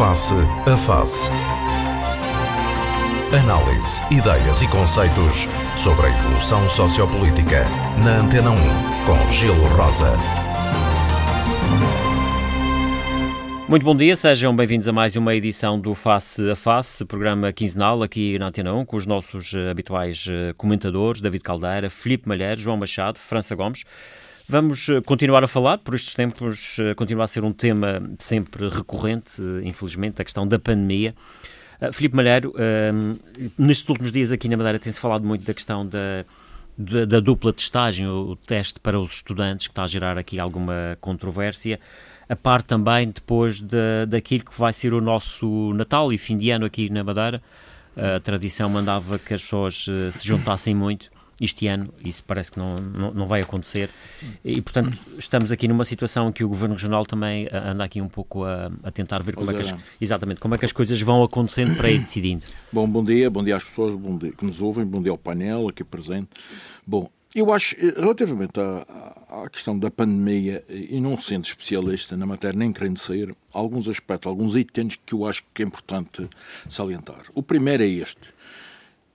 Face a Face. Análise, ideias e conceitos sobre a evolução sociopolítica. Na Antena 1, com Gelo Rosa. Muito bom dia, sejam bem-vindos a mais uma edição do Face a Face, programa quinzenal aqui na Antena 1, com os nossos eh, habituais eh, comentadores, David Caldeira, Filipe Malheiro, João Machado, França Gomes. Vamos eh, continuar a falar, por estes tempos, continua a ser um tema sempre recorrente, infelizmente, a questão da pandemia. Filipe Malheiro, nestes últimos dias aqui na Madeira tem-se falado muito da questão da, da, da, dupla testagem, o teste para os estudantes, que está a gerar aqui alguma controvérsia a par também depois de, daquilo que vai ser o nosso Natal e fim de ano aqui na Madeira. A tradição mandava que as pessoas se juntassem muito este ano, isso parece que não, não, não, vai acontecer. E, portanto, estamos aqui numa situação que o Governo Regional também anda aqui um pouco a, a tentar ver como é, que as, exatamente, como é que as coisas vão acontecendo para ir decidindo. Bom, bom dia, bom dia às pessoas bom dia, que nos ouvem, bom dia ao painel aqui presente. Bom, eu acho, eh, relativamente à, à, questão da pandemia, e não sendo especialista na matéria, nem querendo ser, alguns aspectos, alguns itens que eu acho que é importante salientar. O primeiro é este.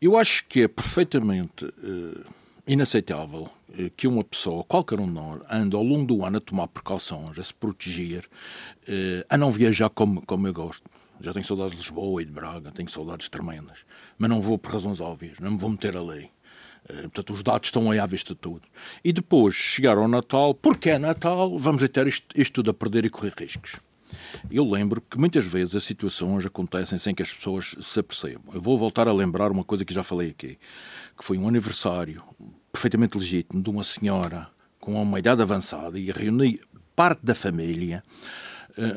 Eu acho que é perfeitamente uh, inaceitável uh, que uma pessoa, qualquer um de nós, ande ao longo do ano a tomar precauções, a se proteger, uh, a não viajar como, como eu gosto. Já tenho saudades de Lisboa e de Braga, tenho saudades tremendas, mas não vou por razões óbvias, não me vou meter a lei. Eh, portanto, os dados estão aí à vista de tudo. E depois, chegar ao Natal, porque é Natal, vamos ter isto, isto tudo a perder e correr riscos. Eu lembro que muitas vezes as situações acontecem sem que as pessoas se apercebam. Eu vou voltar a lembrar uma coisa que já falei aqui, que foi um aniversário perfeitamente legítimo de uma senhora com uma idade avançada e reuni parte da família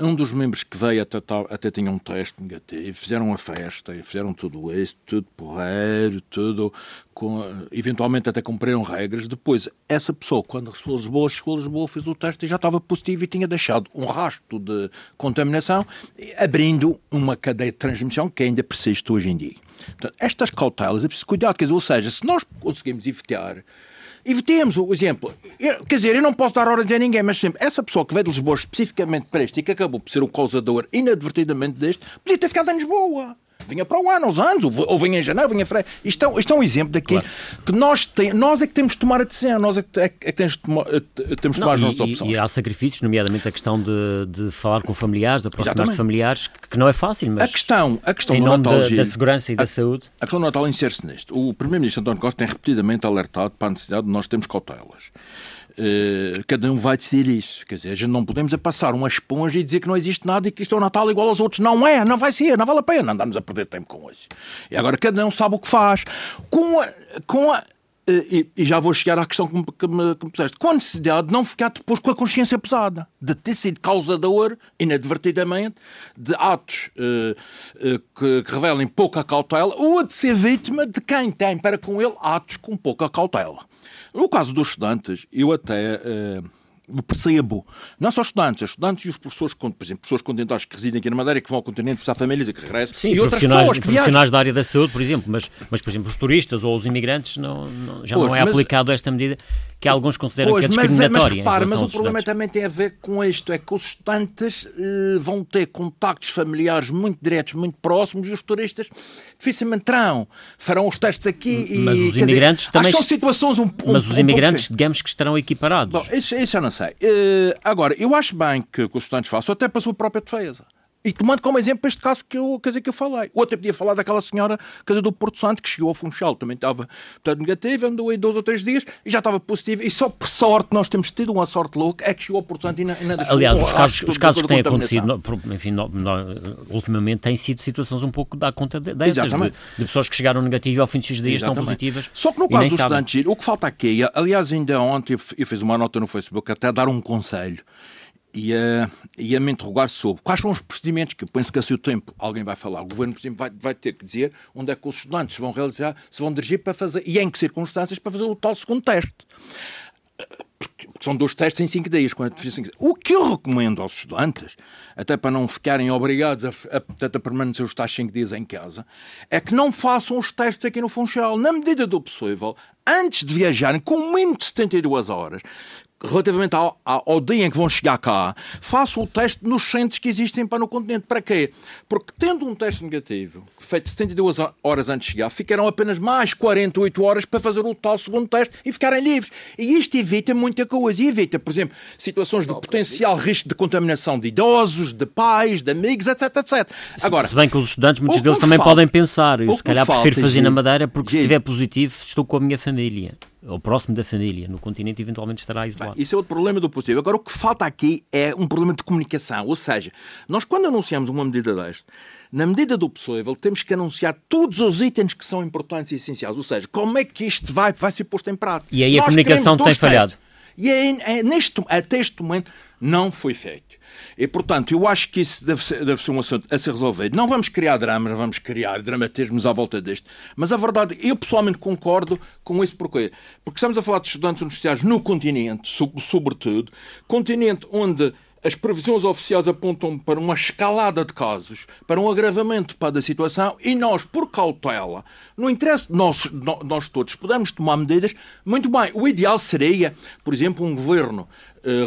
um dos membros que veio até, até tinha um teste negativo, fizeram a festa, fizeram tudo isso, tudo porreiro, tudo, com, eventualmente até cumpriram regras. Depois, essa pessoa, quando recebeu Lisboa, chegou a Lisboa, fez o teste e já estava positivo e tinha deixado um rastro de contaminação, abrindo uma cadeia de transmissão que ainda persiste hoje em dia. Portanto, estas cautelas é preciso cuidado, quer dizer, ou seja, se nós conseguimos evitar Evitemos o exemplo. Eu, quer dizer, eu não posso dar ordens a ninguém, mas sempre, essa pessoa que veio de Lisboa especificamente para este e que acabou por ser o causador inadvertidamente deste, podia ter ficado em Lisboa vinha para o ano, aos anos, ou vinha em janeiro, vinha em fevereiro. Isto é, isto é um exemplo daquilo claro. que nós, tem, nós é que temos de tomar a decisão, nós é que, é, que temos, de tomar, eh, temos de tomar as nossas opções. E há sacrifícios, nomeadamente a questão de, de falar com familiares, de aproximar-se de familiares, que não é fácil, mas a questão, a questão em nome da, da, segurança e a, da saúde. A questão do Natal insere-se neste. O Primeiro-Ministro António Costa tem repetidamente alertado para a necessidade de nós termos cautelas. Uh, cada um vai decidir isso. Quer dizer, a gente não podemos é passar uma esponja e dizer que não existe nada e que isto é o Natal igual aos outros. Não é, não vai ser, não vale a pena. Andamos a perder tempo com isso. E agora cada um sabe o que faz. Com a. Com a e, e, já vou chegar à questão que me, que me, que me puseste. Com a necessidade de não ficar depois com a consciência pesada, de ter sido causador, inadvertidamente, de atos uh, que, que, revelem pouca cautela, ou de ser vítima de quem tem para com ele atos com pouca cautela. No caso dos estudantes, eu até. Uh, percebo, não só estudantes, estudantes e os professores, por exemplo, professores continentais que residem aqui na Madeira, que vão ao continente visitar famílias e que regressam. Sim, e outras pessoas que profissionais da área da saúde, por exemplo, mas, mas por exemplo, os turistas ou os imigrantes não, não já pois, não é mas, aplicado esta medida que alguns consideram pois, que é discriminatória. Mas, mas repara, mas o problema também tem a ver com isto, é que os estudantes uh, vão ter contactos familiares muito diretos, muito próximos e os turistas dificilmente terão. Farão os testes aqui e... Mas os imigrantes dizer, também... São situações um, um Mas os um imigrantes, digamos que estarão equiparados. Bom, isso, isso eu não sei. Uh, agora, eu acho bem que, que os estudantes façam, até para a sua própria defesa. E tomando como exemplo este caso que eu, quer dizer, que eu falei. Outra podia falar daquela senhora dizer, do Porto Santo que chegou ao Funchal, também estava portanto, negativa, andou aí dois ou três dias e já estava positivo. E só por sorte, nós temos tido uma sorte louca, é que chegou ao Porto Santo e ainda deixou Aliás, os casos, os casos que têm acontecido, enfim, no, no, ultimamente, têm sido situações um pouco da conta dessas, de, de, pessoas que chegaram negativo e ao fim de X dias estão positivas. Só que no caso dos estudantes, o que falta aqui, aliás, ainda ontem eu fiz uma nota no Facebook até dar um conselho ia, ia me interrogar sobre quais são os procedimentos que eu penso que a seu tempo alguém vai falar. O governo, por exemplo, vai, vai ter que dizer onde é que os estudantes vão realizar, se vão dirigir para fazer, e em que circunstâncias, para fazer o tal segundo teste. Porque são dois testes em cinco dias. O que eu recomendo aos estudantes, até para não ficarem obrigados a, a, a permanecer os tais cinco dias em casa, é que não façam os testes aqui no Funchal. Na medida do possível, antes de viajarem, com menos de 72 horas, relativamente ao, ao, dia em que vão chegar cá, façam o teste nos centros que existem para no continente. Para quê? Porque tendo um teste negativo, feito 72 horas antes de chegar, ficarão apenas mais 48 horas para fazer o tal segundo teste e ficarem livres. E isto evita muita coisa. E evita, por exemplo, situações de potencial risco de contaminação de idosos, de pais, de amigos, etc, etc. Agora, se bem que os estudantes, muitos deles também falta, podem pensar, eu se calhar prefiro fazer na Madeira porque se estiver positivo estou com a minha família ou próximo da família. No continente, eventualmente, estará isolado. Bem, isso é outro problema do possível. Agora, o que falta aqui é um problema de comunicação. Ou seja, nós, quando anunciamos uma medida deste, na medida do possível, temos que anunciar todos os itens que são importantes e essenciais. Ou seja, como é que isto vai, vai ser posto em prática. E aí nós a comunicação tem falhado. E é, é, neste, até este momento não foi feito. E, portanto, eu acho que isso deve ser, deve ser um assunto a ser resolvido. Não vamos criar dramas, vamos criar dramatismos à volta deste. Mas a verdade, eu pessoalmente concordo com isso. Porquê? Porque estamos a falar de estudantes universitários no continente, sobretudo, continente onde as previsões oficiais apontam para uma escalada de casos, para um agravamento da situação e nós, por cautela, no interesse de nós, nós todos, podemos tomar medidas. Muito bem, o ideal seria, por exemplo, um governo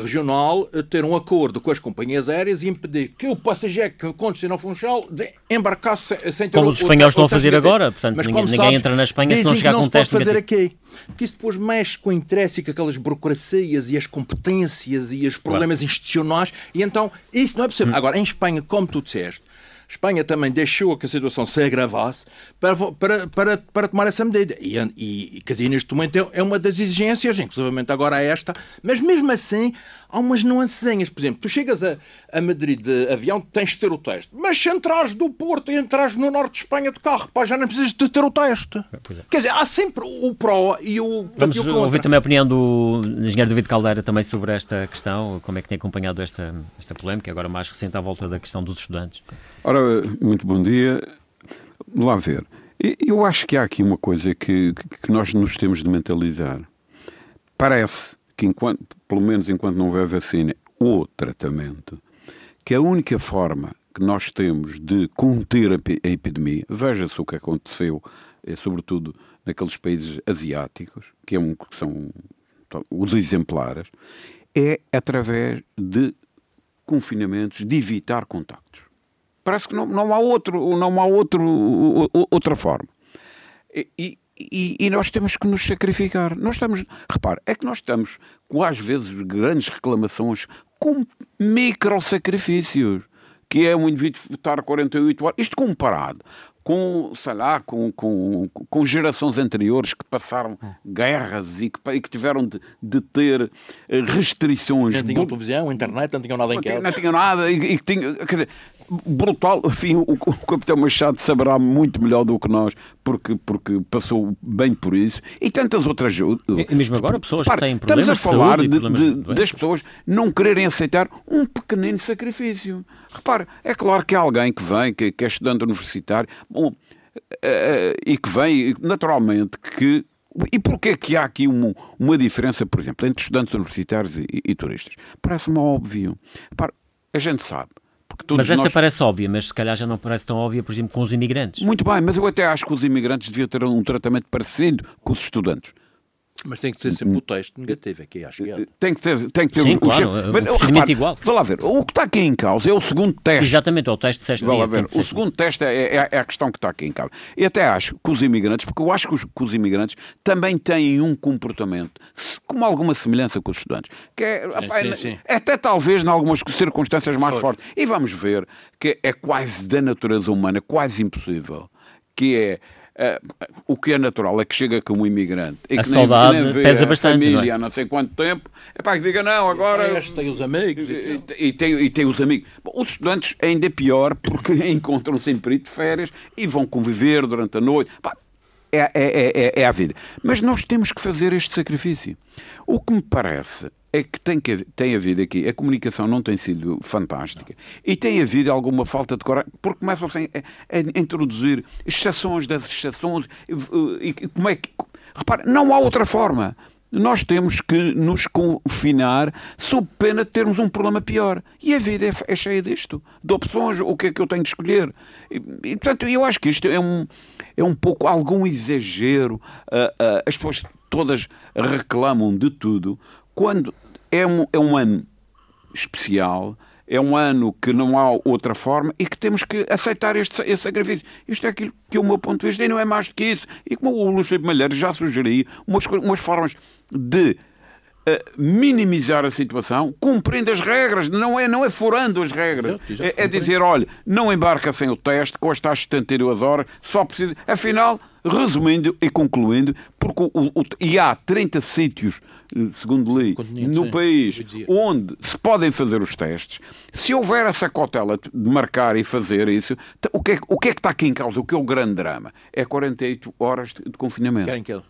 regional eh, ter um acordo com as companhias aéreas e impedir que o passageiro que com destino ao Funchal embarcasse sem ter Como os espanhóis estão a fazer agora, portanto Mas, ninguém, ninguém entra na Espanha se não chegar com um teste fazer aqui, porque isso depois mexe com o interesse e com aquelas burocracias e as competências e os problemas claro. institucionais e então isso não é possível. Hum. Agora, em Espanha, como tu disseste, Espanha também deixou que a situação se agravasse para, para, para, para tomar essa medida. E, e, quer dizer, neste momento é, é uma das exigências, inclusive agora esta, mas mesmo assim há umas nuancezinhas. Por exemplo, tu chegas a, a Madrid de avião, tens de ter o teste. Mas se entrares do Porto e entrares no norte de Espanha de carro, pá, já não precisas de ter o teste. É. Quer dizer, há sempre o pró e o. Vamos e o ouvir também a opinião do engenheiro David Caldeira também sobre esta questão, como é que tem acompanhado esta, esta polémica, agora mais recente à volta da questão dos estudantes. Ora, muito bom dia. Vamos lá ver. Eu acho que há aqui uma coisa que, que nós nos temos de mentalizar. Parece que, enquanto, pelo menos enquanto não houver vacina ou tratamento, que a única forma que nós temos de conter a epidemia, veja-se o que aconteceu, é, sobretudo naqueles países asiáticos, que, é um, que são os exemplares, é através de confinamentos, de evitar contactos. Parece que não, não há, outro, não há outro, outra forma. E, e, e, nós temos que nos sacrificar. Nós estamos, repare, é que nós estamos com às vezes grandes reclamações com micro sacrifícios, que é um indivíduo votar 48 horas. Isto comparado com, sei lá, com, com, com gerações anteriores que passaram guerras e que, e que tiveram de, de, ter eh, restrições. Não tinham televisão, internet, não tinham nada em casa. Não tinham nada. E, e tinha, quer dizer, brutal. Enfim, o, o Capitão Machado saberá muito melhor do que nós, porque, porque passou bem por isso. E tantas outras. E mesmo agora, pessoas que têm problemas Estamos a falar de, de, de das pessoas não quererem aceitar um pequenino sacrifício. Repare, é claro que há alguém que vem, que, que é estudante universitário, bom, uh, e que vem, naturalmente, que e porquê que há aqui uma, uma diferença, por exemplo, entre estudantes universitários e, e, e turistas? Parece-me óbvio. A gente sabe mas essa nós... parece óbvia, mas se calhar já não parece tão óbvia, por exemplo, com os imigrantes. Muito bem, mas eu até acho que os imigrantes deviam ter um tratamento parecido com os estudantes. Mas tem que ter sempre o texto negativo aqui, acho que é. Tem que ter, tem que ter Sim, um, claro, mas, o repare, igual. Vá lá ver, o que está aqui em causa é o segundo teste. Exatamente, é o teste de sexto Vá lá ver, o segundo teste é, é, é, a questão que está aqui em causa. E até acho que os imigrantes, porque eu acho que os, que os imigrantes também têm um comportamento com alguma semelhança com os estudantes, que é, sim, sim, sim. é até talvez em algumas circunstâncias mais fortes. E vamos ver que é quase da natureza humana, quase impossível, que é o que é natural é que chega como imigrante e a que saudade nem, nem pesa bastante. A família não é? há não sei quanto tempo, é para que diga não, agora. Este tem os amigos. E, e, e, tem, e tem os amigos. Bom, os estudantes ainda é pior porque encontram-se em período de férias e vão conviver durante a noite. é, é, é, é a vida. Mas nós temos que fazer este sacrifício. O que me parece é que tem, que tem havido aqui, a comunicação não tem sido fantástica e tem havido alguma falta de coragem, porque começam-se a, a, introduzir exceções das exceções e, e como é que. Repare, não há outra forma. Nós temos que nos confinar sob pena de termos um problema pior. E a vida é, é cheia disto, de opções, o que é que eu tenho de escolher. E, e portanto, eu acho que isto é um, é um pouco algum exagero. Uh, uh, as pessoas todas reclamam de tudo, quando é um, é um ano especial, é um ano que não há outra forma e que temos que aceitar este, este sacrifício. Isto é aquilo que o meu ponto de vista e não é mais do que isso. E como o Luís Filipe Malheiro já sugeriu, umas, umas formas de minimizar a situação, cumprindo as regras, não é, não é furando as regras. é, é dizer, olha, não embarca sem o teste, com as taxas de 72 horas, só precisa... Afinal, resumindo e concluindo, porque o, o, e há 30 sítios, segundo li, no sim, país onde se podem fazer os testes, se houver essa cautela de marcar e fazer isso, o que, é, o que é que está aqui em causa? O que é o grande drama? É 48 horas de, confinamento. Querem que ele?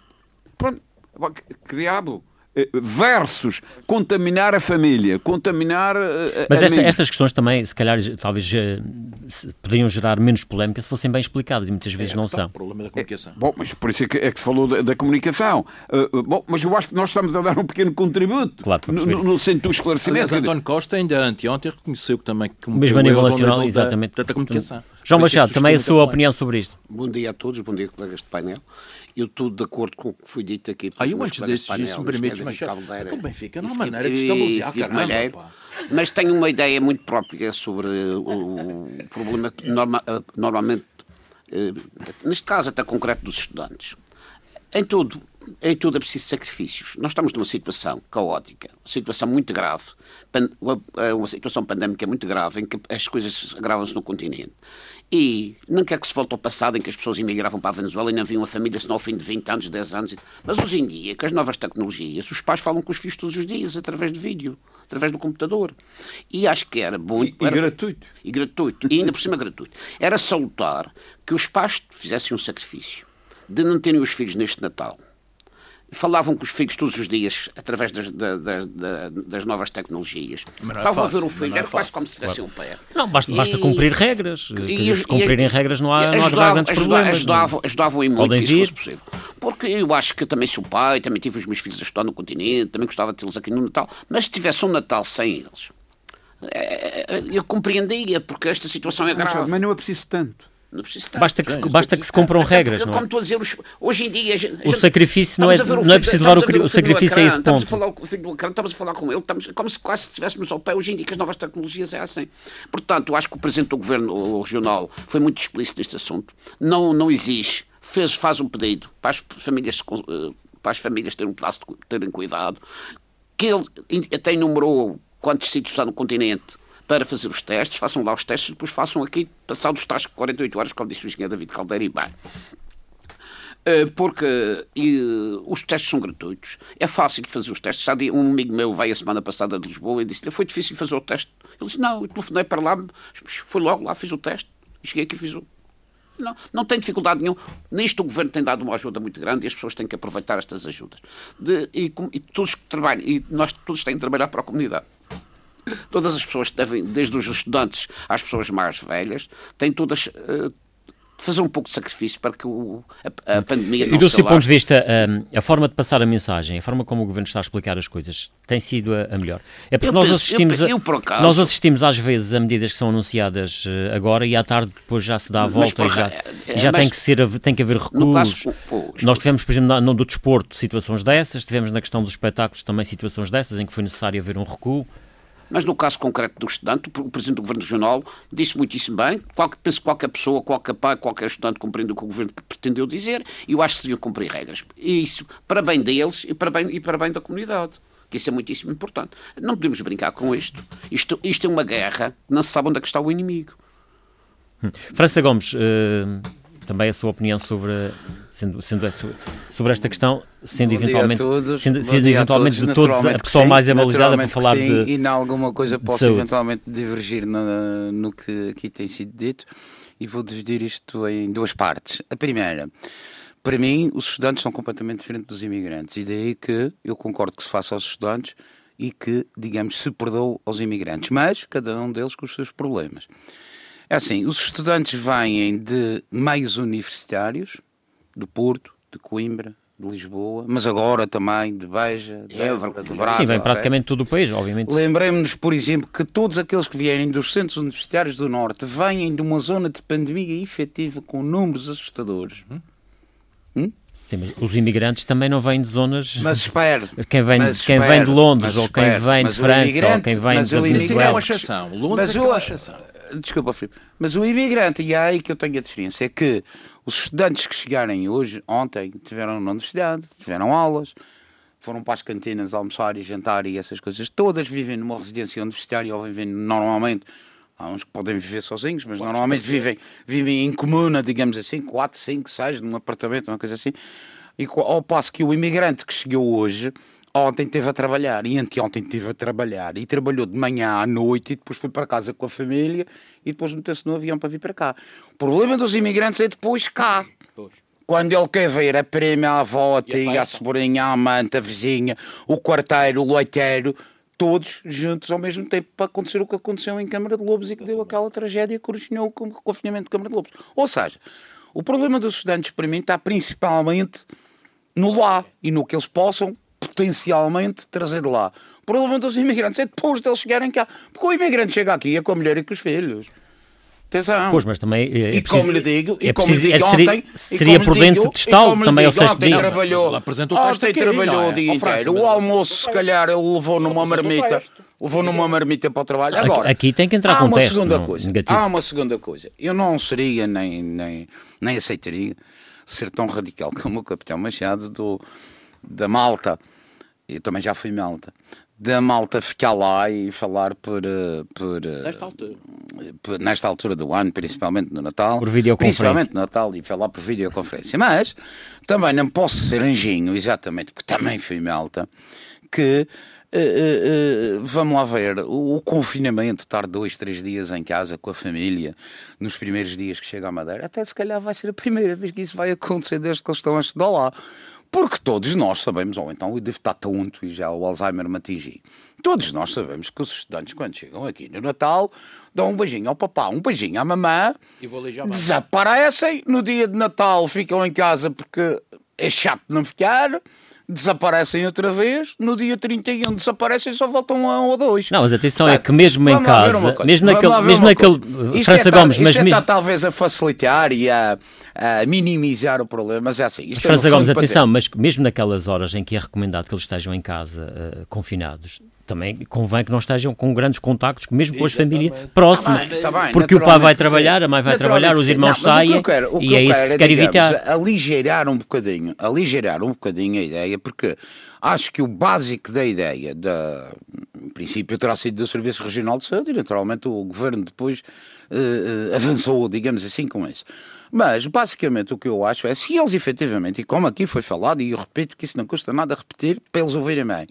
Pronto, que diabo? Eh, versus contaminar a família, contaminar eh, a, Mas essa, estas questões também, se calhar, talvez poderiam gerar menos polémica se fossem bem explicadas e muitas vezes é, não tá, são. O problema da comunicação. É, bom, mas por isso é que, é que se falou da, da comunicação. Uh, bom, mas eu acho que nós estamos a dar um pequeno contributo claro, no, no, no centro do esclarecimento. Aliás, António Costa ainda anteontem reconheceu que também que mesmo a nível nacional, exatamente. Da, da comunicação. João Machado, também a sua opinião sobre isto. Bom dia a todos, bom dia colegas de painel. Eu estou de acordo com o que foi dito aqui. Ah, eu antes desse se me permites, mas o Benfica não há maneira de estabilizar, caramba, Mas tenho uma ideia muito própria sobre o, o problema norma, normalmente, eh, neste caso até concreto dos estudantes. Em tudo, em tudo é preciso sacrifícios. Nós estamos numa situação caótica, uma situação muito grave, uma situação pandémica muito grave, em que as coisas agravam-se no continente. E não quer que se volte ao passado em que as pessoas imigravam para a Venezuela e não viam a família senão ao fim de 20 anos, 10 anos. Mas hoje em dia, com as novas tecnologias, os pais falam com os filhos todos os dias, através de vídeo, através do computador. E acho que era bom. E, e era, gratuito. E gratuito. E ainda por cima gratuito. Era salutar que os pais fizessem um sacrifício de não terem os filhos neste Natal falavam com os filhos todos os dias através das, da, da, das novas tecnologias. É Estavam a ver o filho, é era quase como se tivesse claro. um pé. Não, basta, basta cumprir regras. E, se cumprirem regras não há, não há grandes problemas. Ajudavam, ajudavam em muito isso fosse possível. Porque eu acho que também sou pai, também tive os meus filhos a estudar no continente, também gostava de tê-los aqui no Natal, mas se tivesse um Natal sem eles, é, é, eu compreendia, porque esta situação é grave. Mas não é preciso tanto. Não precisa estar. Basta que se, basta que se cumpram regras. Porque, não é? Como estou a dizer, hoje em dia. A o sacrifício não é, não é preciso levar o, o sacrifício a esse ponto. Estamos a falar com o filho do ecrã, estamos a falar com ele, estamos, como se quase estivéssemos ao pé. Hoje em dia, que as novas tecnologias é assim. Portanto, eu acho que o Presidente do Governo Regional foi muito explícito neste assunto. Não, não exige, fez, faz um pedido para as famílias, eh, para as famílias terem um pedaço de, terem cuidado, que ele até enumerou quantos sítios há no continente para fazer os testes, façam lá os testes, depois façam aqui, passados os tais 48 horas, como disse o engenheiro David Caldeira, e bem. Eh, porque e, os testes são gratuitos, é fácil de fazer os testes. Um amigo meu veio a semana passada de Lisboa e disse: Foi difícil fazer o teste. Ele disse: Não, eu telefonei para lá, foi logo lá, fiz o teste cheguei aqui e fiz o. Não, não tem dificuldade nenhuma. Nisto o governo tem dado uma ajuda muito grande e as pessoas têm que aproveitar estas ajudas. De, e, e todos que trabalham, e nós todos têm que trabalhar para a comunidade. Todas as pessoas devem, desde os estudantes às pessoas mais velhas, têm todas uh, fazer um pouco de sacrifício para que o, a, a, pandemia não E do seu ponto de vista, a, a, forma de passar a mensagem, a forma como o Governo está a explicar as coisas, tem sido a, a melhor? É porque eu nós, penso, assistimos eu, eu, acaso, nós assistimos às vezes a medidas que são anunciadas eh, agora e à tarde depois já se dá a volta e já, é, já tem, que ser, tem que haver recuos. nós tivemos, por exemplo, no, no do desporto, situações dessas, tivemos na questão dos espetáculos também situações dessas em que foi necessário haver um recuo. Mas no caso concreto do estudante, o Presidente do Governo Regional disse muitíssimo bem, qualquer, penso que qualquer pessoa, qualquer pai, qualquer estudante compreende o que o Governo pretendeu dizer e eu acho que se deviam cumprir regras. E isso para bem deles e para bem, e para bem da comunidade que isso é muitíssimo importante. Não podemos brincar com isto. Isto, isto é uma guerra, não se sabe onde é que está o inimigo. Hum. França Gomes, uh, também a sua opinião sobre, sendo, sendo sobre esta questão, sendo Bom eventualmente, todos. sendo, sendo eventualmente todos, de todos a pessoa sim, mais abalizada para falar sim, de. E em alguma coisa posso eventualmente divergir no, no que aqui tem sido dito e vou dividir isto em duas partes. A primeira. Para mim, os estudantes são completamente diferentes dos imigrantes, e daí que eu concordo que se faça aos estudantes e que, digamos, se perdoe aos imigrantes, mas cada um deles com os seus problemas. É assim, os estudantes vêm de meios universitários, do Porto, de Coimbra, de Lisboa, mas agora também de Beja, de Évora, de Braga. Sim, vem praticamente todo o país, obviamente. Lembremos-nos, por exemplo, que todos aqueles que vierem dos centros universitários do Norte vêm de uma zona de pandemia efetiva com números assustadores. Hum? Sim, mas os imigrantes também não vêm de zonas. Mas espere. Quem vem, mas quem vem de Londres, ou quem vem de França, ou quem vem o Venezuela. é uma exceção. Londres Mas é é o- uma exceção. Desculpa, Filipe. Mas o imigrante, e é aí que eu tenho a diferença, é que os estudantes que chegarem hoje, ontem, tiveram na universidade, tiveram aulas, foram para as cantinas almoçar e jantar e essas coisas todas, vivem numa residência universitária ou vivem normalmente. Há uns que podem viver sozinhos, mas normalmente vivem, vivem em comuna, digamos assim, 4, 5, 6, num apartamento, uma coisa assim. E ao passo que o imigrante que chegou hoje, ontem esteve a trabalhar e anteontem esteve a trabalhar e trabalhou de manhã à noite e depois foi para casa com a família e depois meteu-se no avião para vir para cá. O problema dos imigrantes é depois cá. Quando ele quer ver a prima, a avó, a tia, a sobrinha, a amante, a vizinha, o quarteiro, o leiteiro, todos juntos ao mesmo tempo para acontecer o que aconteceu em Câmara de Lobos e que deu aquela tragédia que originou com o confinamento de Câmara de Lobos. Ou seja, o problema dos estudantes para mim está principalmente no lá e no que eles possam potencialmente trazer de lá. O problema dos imigrantes é depois deles chegarem cá. Porque o imigrante chega aqui é com a mulher e com os filhos. Atenção. Pois, mas também é, é E preciso- como lhe digo, e é como lhe preciso- digo é- seria, ontem, seria prudente testá-lo também ao sexto ontem dia. trabalhou, ontem aqui, trabalhou é? o dia inteiro. O almoço, se calhar, ele levou numa marmita. Levou numa marmita para o trabalho. Aqui- Agora, aqui tem que entrar há com uma teste, segunda não, coisa. negativo. Há uma segunda coisa. Eu não seria nem, nem, nem aceitaria ser tão radical como o capitão Machado do, da Malta. Eu também já fui Malta. Da Malta ficar lá e falar por, eh, por, eh, Nesta altura. por- nesta altura do ano, principalmente no Natal. Por videoconferência. Principalmente no Natal e falar por videoconferência. Mas também não posso ser anjinho, exatamente, porque também fui malta, que. eh, eh, eh, vamos lá ver, o, o confinamento, estar dois, três dias em casa com a família, nos primeiros dias que chega à Madeira, até se calhar vai ser a primeira vez que isso vai acontecer desde que eles estão a estudar lá. Porque todos nós sabemos, ou então eu devo estar tonto e já o Alzheimer me atingi. Todos nós sabemos que os estudantes, quando chegam aqui no Natal, dão um beijinho ao papá, um beijinho à mamã, desaparecem. No dia de Natal ficam em casa porque é chato não ficar. Desaparecem outra vez. No dia 31 desaparecem e só voltam a um ou dois. Não, mas atenção, é Portanto, que mesmo em casa, mesmo naquele- mesmo naquele-. Isto França é Gomes, mas é tá talvez a facilitar e a, a minimizar o problema, mas é assim. Isto é, no França Gomes, atenção, mas mesmo naquelas horas em que é recomendado que eles estejam em casa eh, confinados, também convém que não estejam com grandes contactos, mesmo com a família próxima. Tá bem, tá bem, porque o pai vai trabalhar, a mãe vai trabalhar, os irmãos Não, o que saem eu quero- que e é isso que se quer digamos, evitar. Aligeirar um bocadinho, aligeirar um bocadinho a ideia, porque acho que o básico da ideia, da, em princípio, terá sido do Serviço Regional de Saúde e, naturalmente, o Governo depois eh, eh, avançou, digamos assim, com isso. Mas, basicamente, o que eu acho é, se eles efetivamente, e como aqui foi falado, e eu repito que isso não custa nada repetir, para eles ouvirem bem,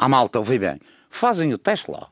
à malta ouvir bem, fazem o teste lá.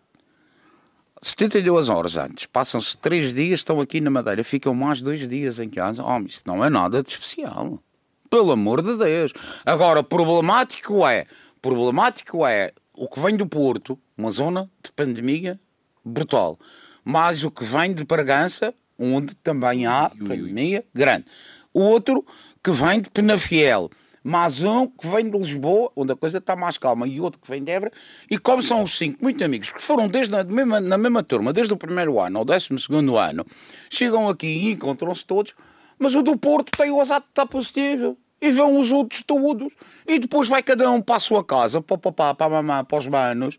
72 horas antes, passam-se 3 dias, estão aqui na Madeira, ficam mais 2 dias em casa. Oh, isto não é nada de especial. Pelo amor de Deus. Agora, problemático é, problemático é o que vem do Porto, uma zona de pandemia brutal, mais o que vem de Bragança, onde também há pandemia grande. O outro que vem de Penafiel, mais um que vem de Lisboa, onde a coisa está mais calma, e outro que vem de Évora, e como são os cinco muito amigos, que foram desde na mesma, na mesma turma, desde o primeiro ano ao décimo segundo ano, chegam aqui e encontram-se todos, mas o do Porto tem o azar de estar positivo. E vão os outros todos. E depois vai cada um para a sua casa, para o papá, para a mamã, para os manos,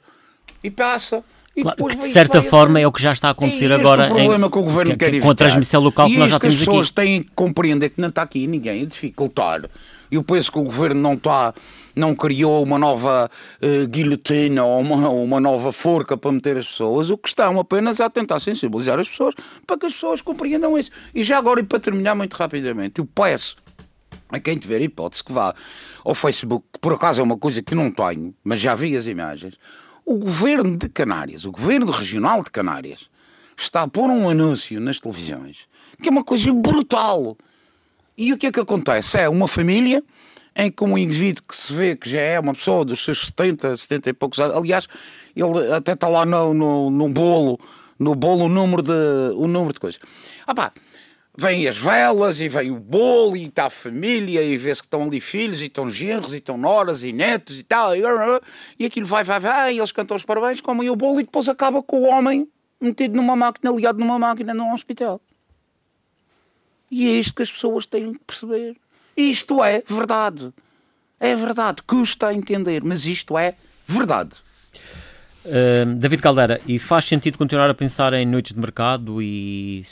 e passa. E Claro, que de certa vai forma é o que já está a acontecer É agora o problema em- que o governo que- quer que- evitar. com a transmissão local que e nós já isto as temos pessoas aqui. têm que compreender que não está aqui ninguém a dificultar. Eu penso que o governo não está, não criou uma nova eh, guilhotina ou uma, uma nova forca para meter as pessoas. O que estão apenas é a tentar sensibilizar as pessoas para que as pessoas compreendam isso. E já agora, e para terminar muito rapidamente, eu peço a quem tiver hipótese que vá ao Facebook, que por acaso é uma coisa que não tenho, mas já vi as imagens. O governo de Canárias, o governo regional de Canárias, está a pôr um anúncio nas televisões que é uma coisa brutal. E o que é que acontece? É uma família em que um indivíduo que se vê que já é uma pessoa dos seus 70, 70 e poucos anos, aliás, ele até está lá no, no, no bolo, no bolo o número de, o número de coisas. Ah pá, vêm as velas e vem o bolo e está a família e vê-se que estão ali filhos e estão genros e estão noras e netos e tal. E, aquilo vai, vai, vai, e eles cantam os parabéns, comem o bolo e depois acaba com o homem metido numa máquina, ligado numa máquina num hospital. E é isto que as pessoas têm que perceber. Isto é verdade. É verdade. Custa a entender, mas isto é verdade. Uh, David Caldeira, e faz sentido continuar a pensar em noites de mercado e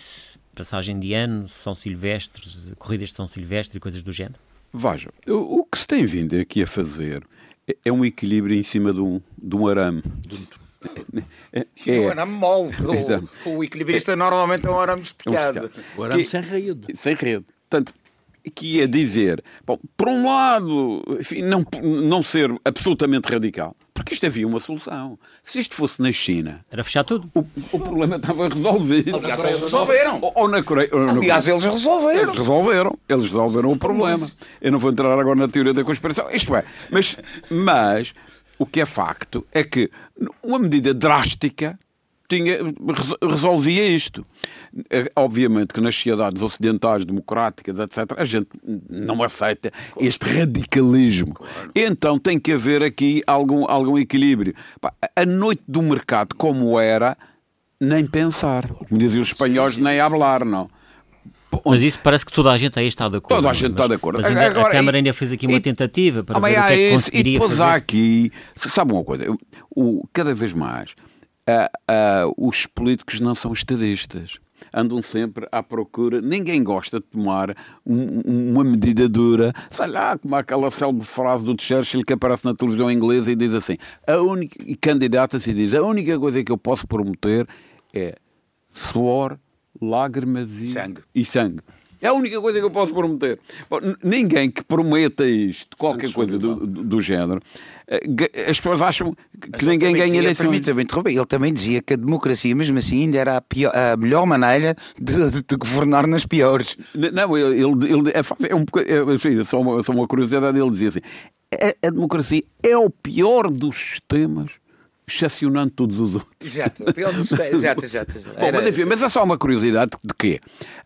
passagem de ano, São Silvestres, corridas de São Silvestre e coisas do género? Veja, o, que se tem vindo aqui a fazer é, é um equilíbrio em cima de um, de um arame. É, é. Um arame mole. O, o equilibrista normalmente é um arame esticado. O arame que, sem rede. Sem rede. Portanto, que ia dizer, bom, por um lado, enfim, não, não ser absolutamente radical, porque isto havia uma solução. Se isto fosse na China. Era fechar tudo. O, o problema estava resolvido. Aliás, eles resolveram. Ou, ou na Coreia. Ou Aliás, eles resolveram. Eles resolveram. Eles resolveram o problema. Eu não vou entrar agora na teoria da conspiração. Isto é, mas, mas o que é facto é que uma medida drástica tinha, resolvia isto. É, obviamente que nas sociedades ocidentais, democráticas, etc., a gente não aceita claro. este radicalismo. Claro. Então tem que haver aqui algum, algum equilíbrio. A noite do mercado, como era, nem pensar. Como diziam os espanhóis, nem hablar, não. Mas isso parece que toda a gente aí está de acordo. Toda a gente mas, está de acordo. Mas ainda, Agora, a Câmara ainda fez aqui uma e, tentativa para ver o que é que conseguiria e depois fazer. há aqui, sabe uma coisa, o, cada vez mais uh, uh, os políticos não são estadistas. Andam sempre à procura. Ninguém gosta de tomar um, uma medida dura. Sei lá, como aquela célebre frase do Churchill que aparece na televisão inglesa e diz assim: a única, e candidata-se e diz: a única coisa que eu posso prometer é suor, lágrimas e sangue. E sangue. É a única coisa que eu posso prometer. Bom, ninguém que prometa isto, qualquer coisa do, do, do, género, eh, as pessoas acham que ninguém ganha eleições. Ele também dizia que a democracia, mesmo assim, ainda era a, pior, a melhor maneira de, de, de, governar nas piores. Não, ele, ele, é, é, um, é, só, uma, só uma curiosidade, ele dizia assim, a, a democracia é o pior dos sistemas excepcionando todos os outros. Exato, exato, exato. Bom, mas enfim, mas é só uma curiosidade de quê?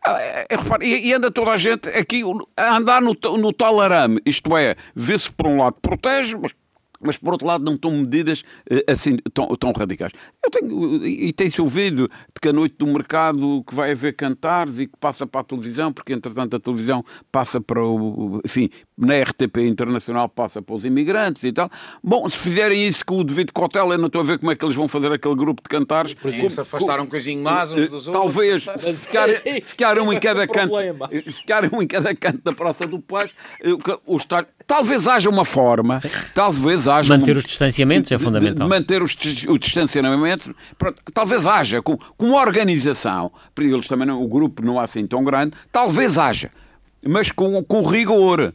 Ah, é, é, e, e, anda toda a gente aqui a andar no, no tal arame, isto é, vê-se por um lado protege, mas mas por outro lado não estão medidas eh, assim tão, tão radicais. Eu tenho, e tem-se ouvido de que a noite do mercado que vai haver cantares e que passa para a televisão, porque entretanto a televisão passa para o, enfim, na RTP Internacional passa para os imigrantes e tal. Bom, se fizerem isso com o devido cautela, eu não estou a ver como é que eles vão fazer aquele grupo de cantares. Por se afastaram um coisinho mais uns dos Talvez, outros. Talvez, ficar, ficar um em cada canto, ficar um em cada canto da Praça do Paz, os, talvez haja uma forma, talvez haja... Manter os distanciamentos é fundamental. Manter os, os distanciamentos, talvez haja, com, com organização, para eles também não, o grupo não é assim tão grande, talvez haja, mas com, com rigor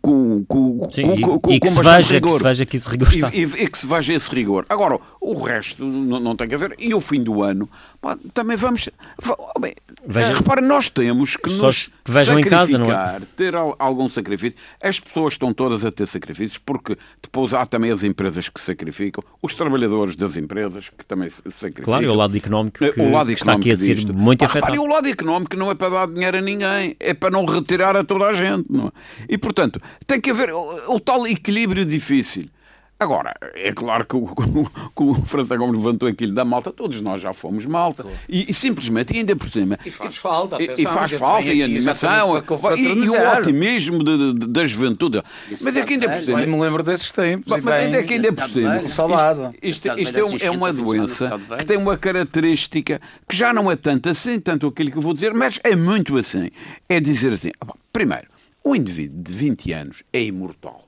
com, com, Sim, com, com, e, que se veja, rigor. que se veja que esse rigor está. E, e, e, que se veja esse rigor. Agora, o resto não, não tem a ver. E o fim do ano, pá, também vamos. Bem, Veja, repara, nós temos que nos que vejam sacrificar, em casa, não é? ter algum sacrifício. As pessoas estão todas a ter sacrifícios, porque depois há também as empresas que sacrificam, os trabalhadores das empresas que também se sacrificam. Claro, e o lado económico que, o lado económico está aqui a ser disto. muito afetado. Repare, o lado económico não é para dar dinheiro a ninguém, é para não retirar a toda a gente. Não é? E, portanto, tem que haver o, o tal equilíbrio difícil. Agora, é claro que o, que o França Gomes levantou aquilo da malta, todos nós já fomos malta, e, e, simplesmente, ainda por cima. E faz falta, atenção, e, faz falta, e animação, e, e, o otimismo de, de, da juventude. Isso mas é que ainda por cima. me lembro desses tempos. Mas, mas ainda é que ainda por cima. Saudade. Isto, isto, isto é, um, é uma doença que tem uma característica que já não é tanto assim, tanto aquilo que eu vou dizer, mas é muito assim. É dizer assim: primeiro, um indivíduo de 20 anos é imortal.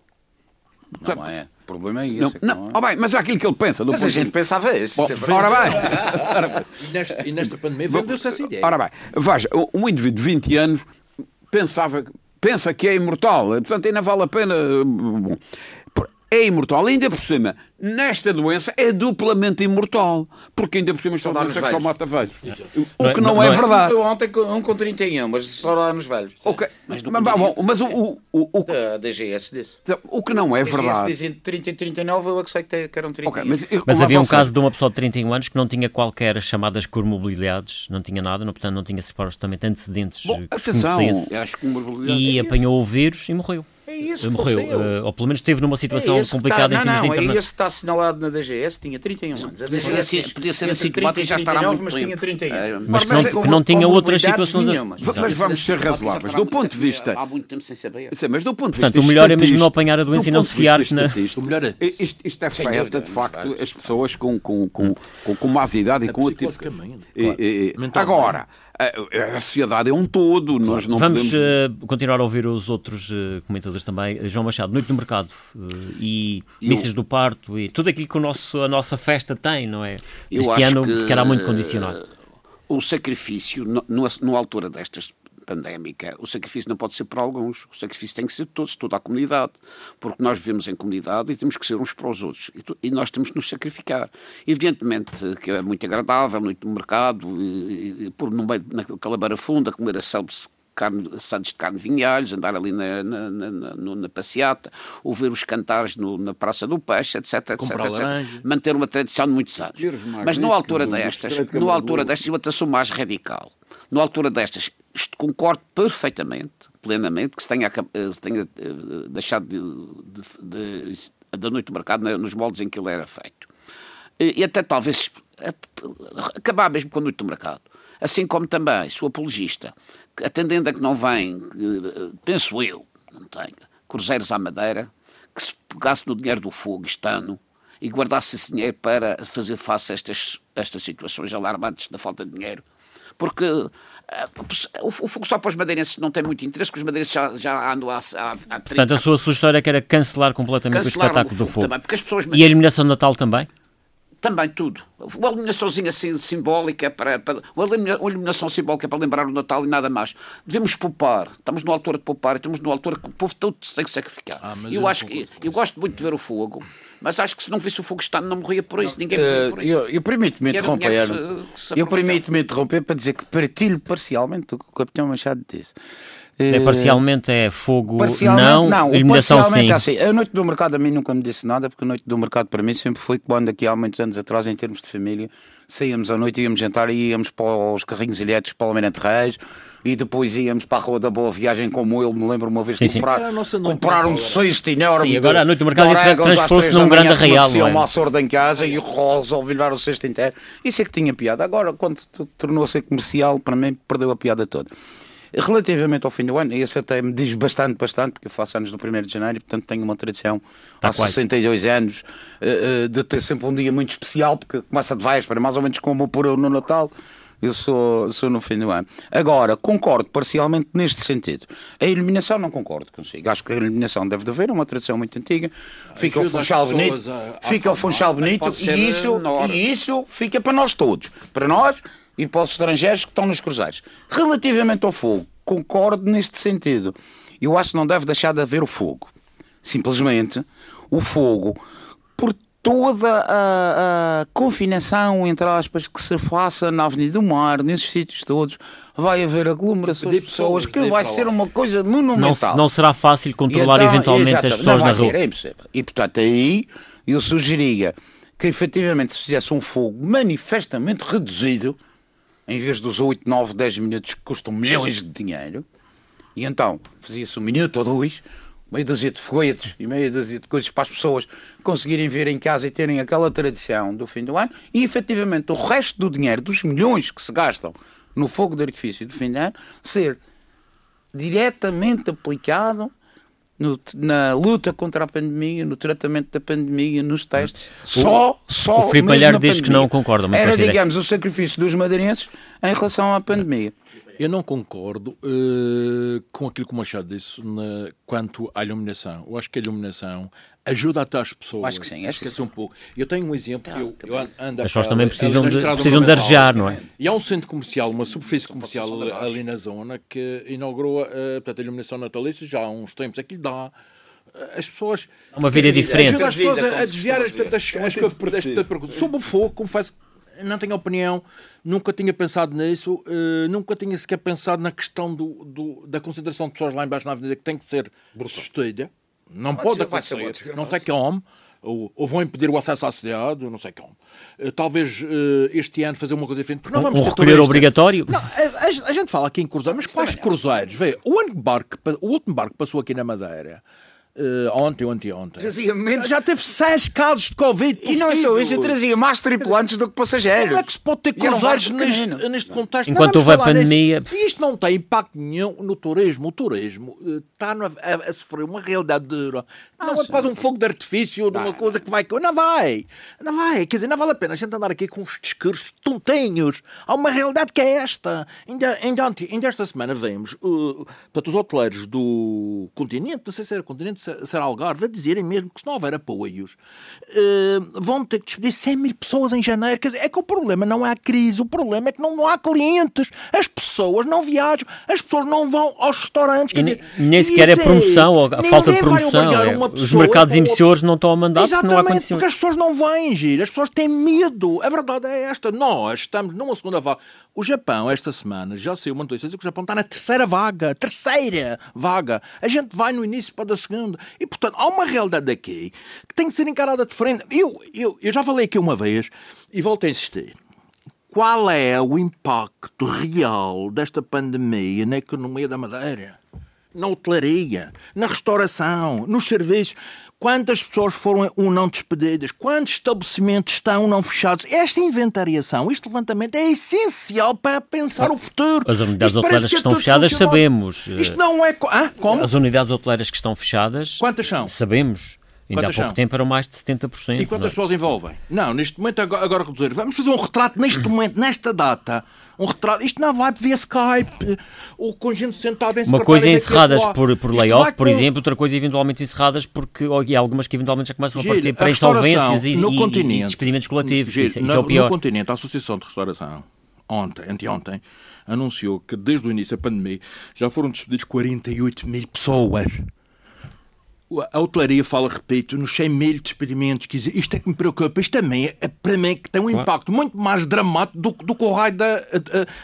Não é? O problema é isso. Não, não, é? Oh, bem, mas é aquilo que ele pensa. Mas a gente pensava isso. Bom, ora bem. e, nesta, e nesta pandemia vendeu-se essa ideia. Ora bem, veja, um indivíduo de 20 anos pensava, pensa que é imortal, portanto ainda vale a pena. Bom, é imortal, ainda por cima, nesta doença é duplamente imortal, porque ainda por cima esta doença que só mata velhos. O que não, não é, é, verdade. Eu ontem um com 31, mas só lá nos velhos. Ok, mas, mas, bom, mas o, o, o, o, a DGS disse. O que não é verdade. dizem 30 e 39, eu é que sei que eram 31. Okay, mas, mas havia um caso de uma pessoa de 31 anos que não tinha qualquer chamadas comorbilidades, não tinha nada, portanto não tinha supostamente antecedentes Bom, que conhecesse, acho que e apanhou o vírus e morreu. É isso morreu, uh, ou pelo menos esteve numa situação é complicada está, em termos não, de Não, é esse que está assinalado na DGS, tinha 31 anos. Podia ser assim, podia ser assim e já estará muito mas tinha 31. É, mas que não, que não tinha outras situações... Nenhumas. Mas vamos ser razoáveis. Do ponto de vista... Há muito tempo sem saber. Mas do ponto de vista Portanto, o melhor é mesmo não apanhar a doença e não se fiar na... Isto, isto afeta, de facto, as pessoas com, com, com, com, com mais idade e com outro tipo... Agora a, a, sociedade é um todo. Nós não Vamos podemos... uh, continuar a ouvir os outros uh, comentadores também. João Machado, Noite do Mercado e eu... Missas do Parto e tudo aquilo que o nosso, a nossa festa tem, não é? Eu este ano que, ficará muito condicionado. O sacrifício, no, no, no altura destas pandémica, o sacrifício não pode ser para alguns, o sacrifício tem que ser de todos, toda a comunidade, porque nós vivemos em comunidade e temos que ser uns para os outros, e, nós temos que nos sacrificar. Evidentemente que é muito agradável, muito no mercado, e, e, por no meio naquela barafunda, comer a selves carne, santos de carne vinhalhos, andar ali na, na, na, na, na passeata, ouvir os cantares no, na Praça do Peixe, etc, etc, etc. Manter uma tradição de muitos anos. Mas numa altura destas, numa altura destas, eu até sou mais radical. Numa altura destas, concordo perfeitamente, plenamente, que se tenha, se tenha eh, deixado de, de, de, da noite do mercado nos moldes em que ele era feito. E até talvez acabar mesmo com a noite do mercado. Assim como também, o apologista, atendendo a que não vem, penso eu, não tenho, cruzeiros à madeira, que se pegasse no dinheiro do fogo este ano e guardasse esse dinheiro para fazer face a estas, estas situações alarmantes da falta de dinheiro. Porque eh, o, fogo só para os madeirenses não tem muito interesse, porque os madeirenses já, já andam há, há, há 30 Portanto, a sua sugestão era que era cancelar completamente o espetáculo do fogo. Também, porque as pessoas... E a eliminação de Natal também? Também tudo. Uma eliminaçãozinha assim, simbólica para, para uma eliminação simbólica para lembrar o Natal e nada mais. Devemos poupar. Estamos na altura de poupar, estamos na altura que o povo todo se tem que sacrificar. Ah, eu, eu acho que eu gosto muito de ver o fogo, mas acho que se não visse o fogo estando não morria por isso. Não, Ninguém morria por isso. Eu, eu permito-me interromper. eu permito-me interromper para dizer que partilho parcialmente o que o Capitão Machado disse. É, parcialmente é fogo não, não eliminação sim. É assim. A noite do mercado a mim nunca me disse nada, porque a noite do mercado para mim sempre foi quando aqui há muitos anos atrás, em termos de família, saíamos à noite, íamos jantar e íamos para os carrinhos ilhéticos para o Almirante Reis e depois íamos para a Rua da Boa Viagem, como eu me lembro uma vez de comprar, comprar um cesto enorme. Sim, agora a noite do mercado transformou-se num grande arraial. É? uma sorda em casa e resolvi levar o cesto inteiro. Isso é que tinha piada. Agora, quando tornou-se comercial, para mim, perdeu a piada toda. Relativamente ao fim do ano, esse até me diz bastante, bastante, porque eu faço anos no 1 de janeiro e, portanto, tenho uma tradição tá há quase. 62 anos uh, de ter sempre um dia muito especial, porque começa de véspera, mais ou menos como por eu no Natal. Eu sou, sou no fim do ano. Agora, concordo parcialmente neste sentido. A iluminação não concordo consigo. Acho que a iluminação deve de haver, é uma tradição muito antiga. Fica o funchal bonito, a, fica o funchal bonito e isso, e isso fica para nós todos. Para nós e para os estrangeiros que estão nos cruzeiros. Relativamente ao fogo, concordo neste sentido. Eu acho que não deve deixar de haver o fogo. Simplesmente, o fogo, por toda a, a confinação, entre aspas, que se faça na Avenida do Mar, nesses sítios todos, vai haver aglomerações de pessoas, que vai ser uma coisa monumental. Não, não será fácil controlar então, eventualmente as pessoas na rua. É e portanto aí eu sugeria que efetivamente se fizesse um fogo manifestamente reduzido, em vez dos 8, 9, 10 minutos que custam milhões de dinheiro, e então fazia-se um minuto ou dois, meia dúzia de foguetes e meia dúzia de coisas para as pessoas conseguirem vir em casa e terem aquela tradição do fim do ano, e efetivamente o resto do dinheiro, dos milhões que se gastam no fogo de artifício do fim do ano, ser diretamente aplicado no, na luta contra a pandemia, no tratamento da pandemia, nos testes. Só, só. O Filipe Malher diz que não concorda. Era, digamos, o sacrifício dos madeirenses em relação à pandemia. Eu não concordo uh, com aquilo que o Machado disse na, quanto à iluminação. Eu acho que a iluminação ajuda até as pessoas. Acho que sim, acho que sim. um pouco. Eu tenho um exemplo, tá, eu, eu ando As pessoas também precisam de, precisam de arejar, não é? E há um centro comercial, uma superfície comercial ali na zona que inaugurou uh, portanto, a iluminação natalícia já há uns tempos. Aquilo dá eh, as pessoas. Uma vida diferente. Ajuda as pessoas a, a desviar as, as, as, perguntas. Sobre o fogo, confesso que não tenho opinião, nunca tinha pensado nisso, uh, nunca tinha sequer pensado na questão do, do, da concentração de pessoas lá embaixo na avenida que tem que ser sustida. Não pode, pode acontecer. Não sei que homem. ou, ou, vão impedir o acesso à cidade, não sei como. Uh, talvez uh, este ano fazer uma coisa diferente. Porque não vamos um, um recolher obrigatório? Não, a, a, gente fala aqui em cruzeiros, mas quais cruzeiros? Vê, o, barco, o último barco que passou aqui na Madeira Uh, ontem ou anteontem. Trazia menos... Já teve seis casos de Covid. E não é só isso, trazia mais tripulantes do que passageiros. Como é que se pode ter cruzeiros neste, neste contexto? Enquanto houve a pandemia. E isto não tem impacto nenhum no turismo. O turismo está a, a, sofrer uma realidade dura. Não é quase um fogo de artifício de uma coisa que vai. Não vai! Não vai! Quer dizer, não vale a pena a gente andar aqui com uns discursos tontinhos. Há uma realidade que é esta. Ainda, ainda, ainda esta semana vemos uh, para os hoteleiros do continente, não sei se era continente Será Algarve a dizerem mesmo que se não houver apoios uh, vão ter que despedir 100 mil pessoas em janeiro. Quer dizer, é que o problema não é a crise, o problema é que não, não há clientes, as pessoas não viajam, as pessoas não vão aos restaurantes. Quer dizer, nem sequer é promoção, ou a falta de promoção. É, os mercados emissores não estão a mandar porque não há condições. porque as pessoas não vêm, Giro, as pessoas têm medo. A verdade é esta. Nós estamos numa segunda vaga. O Japão, esta semana, já saiu uma notícia que o Japão está na terceira vaga. Terceira vaga. A gente vai no início para a segunda. E, portanto, há uma realidade aqui que tem que ser encarada de frente. Eu, eu, eu já falei aqui uma vez e volto a insistir. Qual é o impacto real desta pandemia na economia da Madeira? Na hotelaria, na restauração, nos serviços. Quantas pessoas foram ou não despedidas? Quantos estabelecimentos estão ou não fechados? Esta inventariação, este levantamento é essencial para pensar o futuro. As unidades hoteleiras que, que estão fechadas sabemos. Isto não é. Ah, como? As unidades hoteleiras que estão fechadas. Quantas são? Sabemos. Ainda quantas há pouco são? tempo eram mais de 70%. E quantas? É? pessoas envolvem? Não, neste momento, agora, agora reduzir. Vamos fazer um retrato neste momento, nesta data um retrato. Isto não vai via Skype, o conjunto sentado em Uma coisa é encerradas por, por layoff, por exemplo, outra coisa eventualmente encerradas porque e algumas que eventualmente já começam Giro, a partir para insolvências e, no e, e despedimentos coletivos. Giro, isso, isso no, é o pior. No continente, a Associação de Restauração, ontem, anteontem, anunciou que desde o início da pandemia já foram despedidos 48 mil pessoas a hotelaria fala, repito, nos 100 mil despedimentos. Que isto é que me preocupa. Isto também é, para mim, que tem um impacto muito mais dramático do, do que o raio da,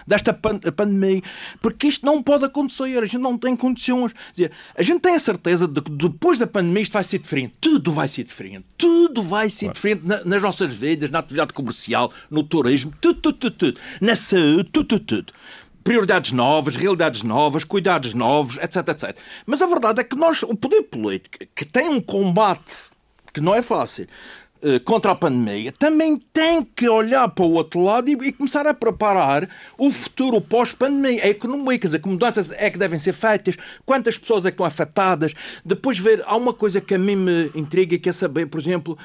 desta pandemia. Porque isto não pode acontecer. A gente não tem condições. A gente tem a certeza de que depois da pandemia isto vai ser diferente. Tudo vai ser diferente. Tudo vai ser claro. diferente nas nossas vidas, na atividade comercial, no turismo, tudo, tudo, tudo. tudo. Na saúde, tudo, tudo, tudo prioridades novas, realidades novas, cuidados novos, etc, etc. Mas a verdade é que nós, o poder político, que tem um combate que não é fácil, eh, contra a pandemia, também tem que olhar para o outro lado e, começar a preparar o futuro pós-pandemia, a economia, quer dizer, que mudanças é que devem ser feitas, quantas pessoas é que estão afetadas, depois ver, há uma coisa que a mim me intriga, que é saber, por exemplo,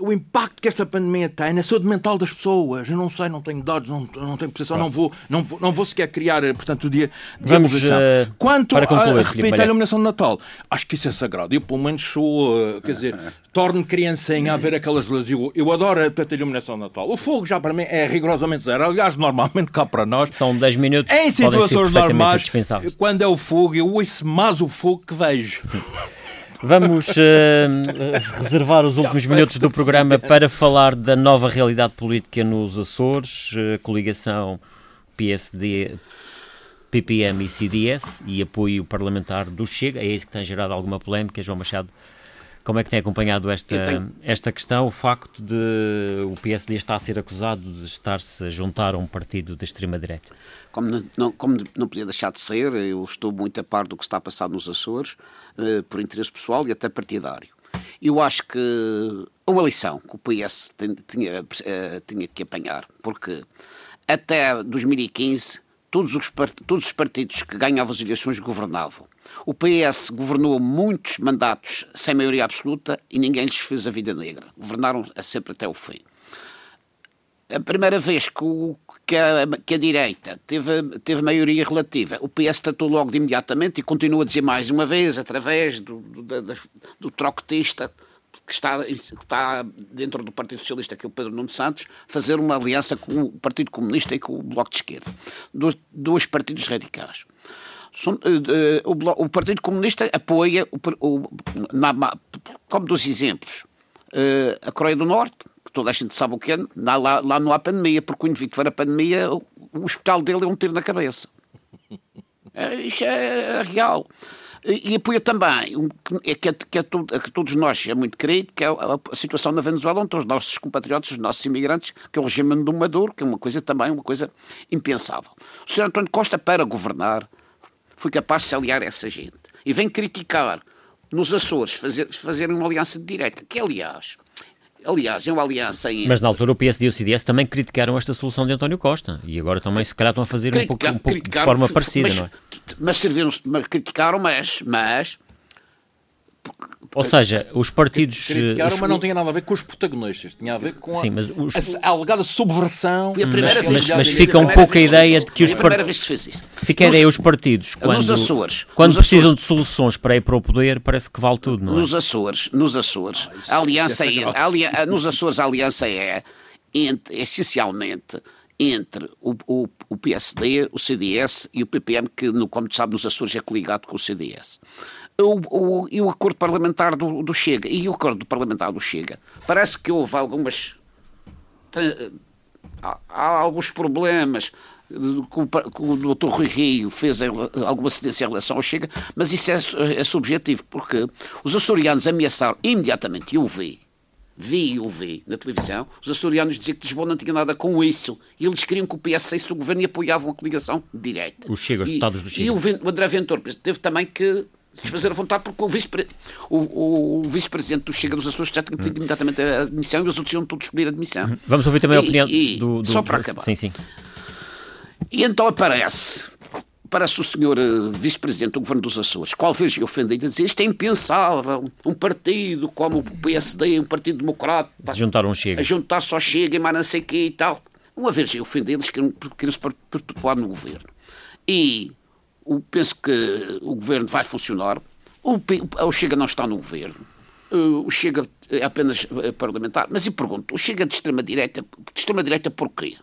o impacto que esta pandemia tem na saúde mental das pessoas. Eu não sei, não tenho dados, não, não tenho percepção, não vou, não vou, não vou sequer criar, eh, portanto, o dia de Vamos, uh, Quanto para concluir, a, repito, a iluminação de Natal, acho que isso é sagrado. Eu, pelo menos, sou, uh, quer dizer, torno-me criancinha a ver aquelas luzes. Eu, eu adoro a iluminação de Natal. O fogo já para mim é rigorosamente zero. Aliás, normalmente cá para nós. São 10 minutos. Em situações normais, quando é o fogo, eu ouço mais o fogo que vejo. Vamos uh, reservar os últimos minutos do programa para falar da nova realidade política nos Açores, uh, coligação PSD, PPM e CDS e apoio parlamentar do Chega. É isso que tem gerado alguma polémica, João Machado. Como é que tem acompanhado esta, tenho... esta questão? O facto de o PSD estar a ser acusado de estar-se a juntar a um partido da extrema-direita? Como não, como não podia deixar de ser, eu estou muito a par do que está a passar nos Açores, eh, por interesse pessoal e até partidário. Eu acho que uma lição que o PS tinha, eh, tinha que apanhar, porque até 2015 todos os, todos os partidos que ganhavam as eleições governavam. O PS governou muitos mandatos sem maioria absoluta e ninguém lhes fez a vida negra. Governaram sempre até o fim. A primeira vez que, o, que, a, que a, direita teve, teve maioria relativa, o PS tratou logo de imediatamente e continua a dizer mais uma vez, através do, do, do, do trocotista que está, que está dentro do Partido Socialista, que é o Pedro Nuno Santos, fazer uma aliança com o Partido Comunista e com o Bloco de Esquerda. Dois partidos radicais. São, uh, uh, o, o, Partido Comunista apoia, o, o, na, como dos exemplos, uh, a Coreia do Norte, que toda a gente sabe o que é, lá, lá não há pandemia, porque o indivíduo que for a pandemia, o, o hospital dele é um tiro na cabeça. É, isto é real. E, e apoia também, um, que, é, que, é, que, é, que todos nós é muito querido, que é a, a, situação na Venezuela, onde os nossos compatriotas, os nossos imigrantes, que é o regime do Maduro, que é uma coisa também, uma coisa impensável. O Sr. António Costa, para governar, foi capaz de se aliar a essa gente. E vem criticar nos Açores fazer, fazer uma aliança de direita, que aliás Aliás, é uma aliança em. Mas na altura o PSD e o CDS também criticaram esta solução de António Costa e agora também se calhar estão a fazer um pouco, um pouco de forma parecida, mas, não é? Mas serviram criticaram, mas, mas ou seja, os partidos. Criticaram, os... mas não tinha nada a ver com os protagonistas, tinha a ver com Sim, mas os... a, a alegada subversão. Foi a primeira mas, vez mas, mas fica um pouco a ideia de que os partidos. Fica a ideia, os partidos, quando, nos Açores, quando nos precisam Açores, de soluções para ir para o poder, parece que vale tudo, não é? Nos Açores, nos Açores, ah, a aliança é, a aliança, nos Açores a aliança é, entre, essencialmente entre o, o, o, PSD, o CDS e o PPM, que, no, como sabe, nos Açores é coligado com o CDS o, o, e o acordo parlamentar do, do, Chega. E o acordo parlamentar do Chega. Parece que houve algumas. Há, há alguns problemas que o, o Dr. Rui Rio fez alguma cedência em relação ao Chega, mas isso é, é subjetivo, porque os açorianos ameaçaram imediatamente, e eu vi, vi e ouvi na televisão, os açorianos diziam que Lisboa não tinha nada com isso, e eles queriam que o PS saísse do governo e apoiavam a coligação direta. Os Chega, os deputados do Chega. E o, o André Ventura teve também que quis fazer a vontade porque o vice-presidente o, o vice do Chega dos Açores já tinha pedido imediatamente a admissão e os outros iam todos escolher a admissão. Uhum. Vamos ouvir também a opinião e, do, do, Só para acabar. Sim, sim. E então aparece, aparece o senhor uh, vice-presidente do Governo dos Açores, qual vez ofendido a dizer isto é impensável, um partido como o PSD, um partido democrata, se juntar um Chega. a juntar só Chega e mais não sei o quê e tal. Uma vez eu ofendi, eles queriam, queriam se perpetuar no governo. E penso que o governo vai funcionar. O, o Chega não está no governo. O Chega é apenas eh, parlamentar. Mas eu pergunto, o Chega de extrema-direita, de extrema-direita porquê?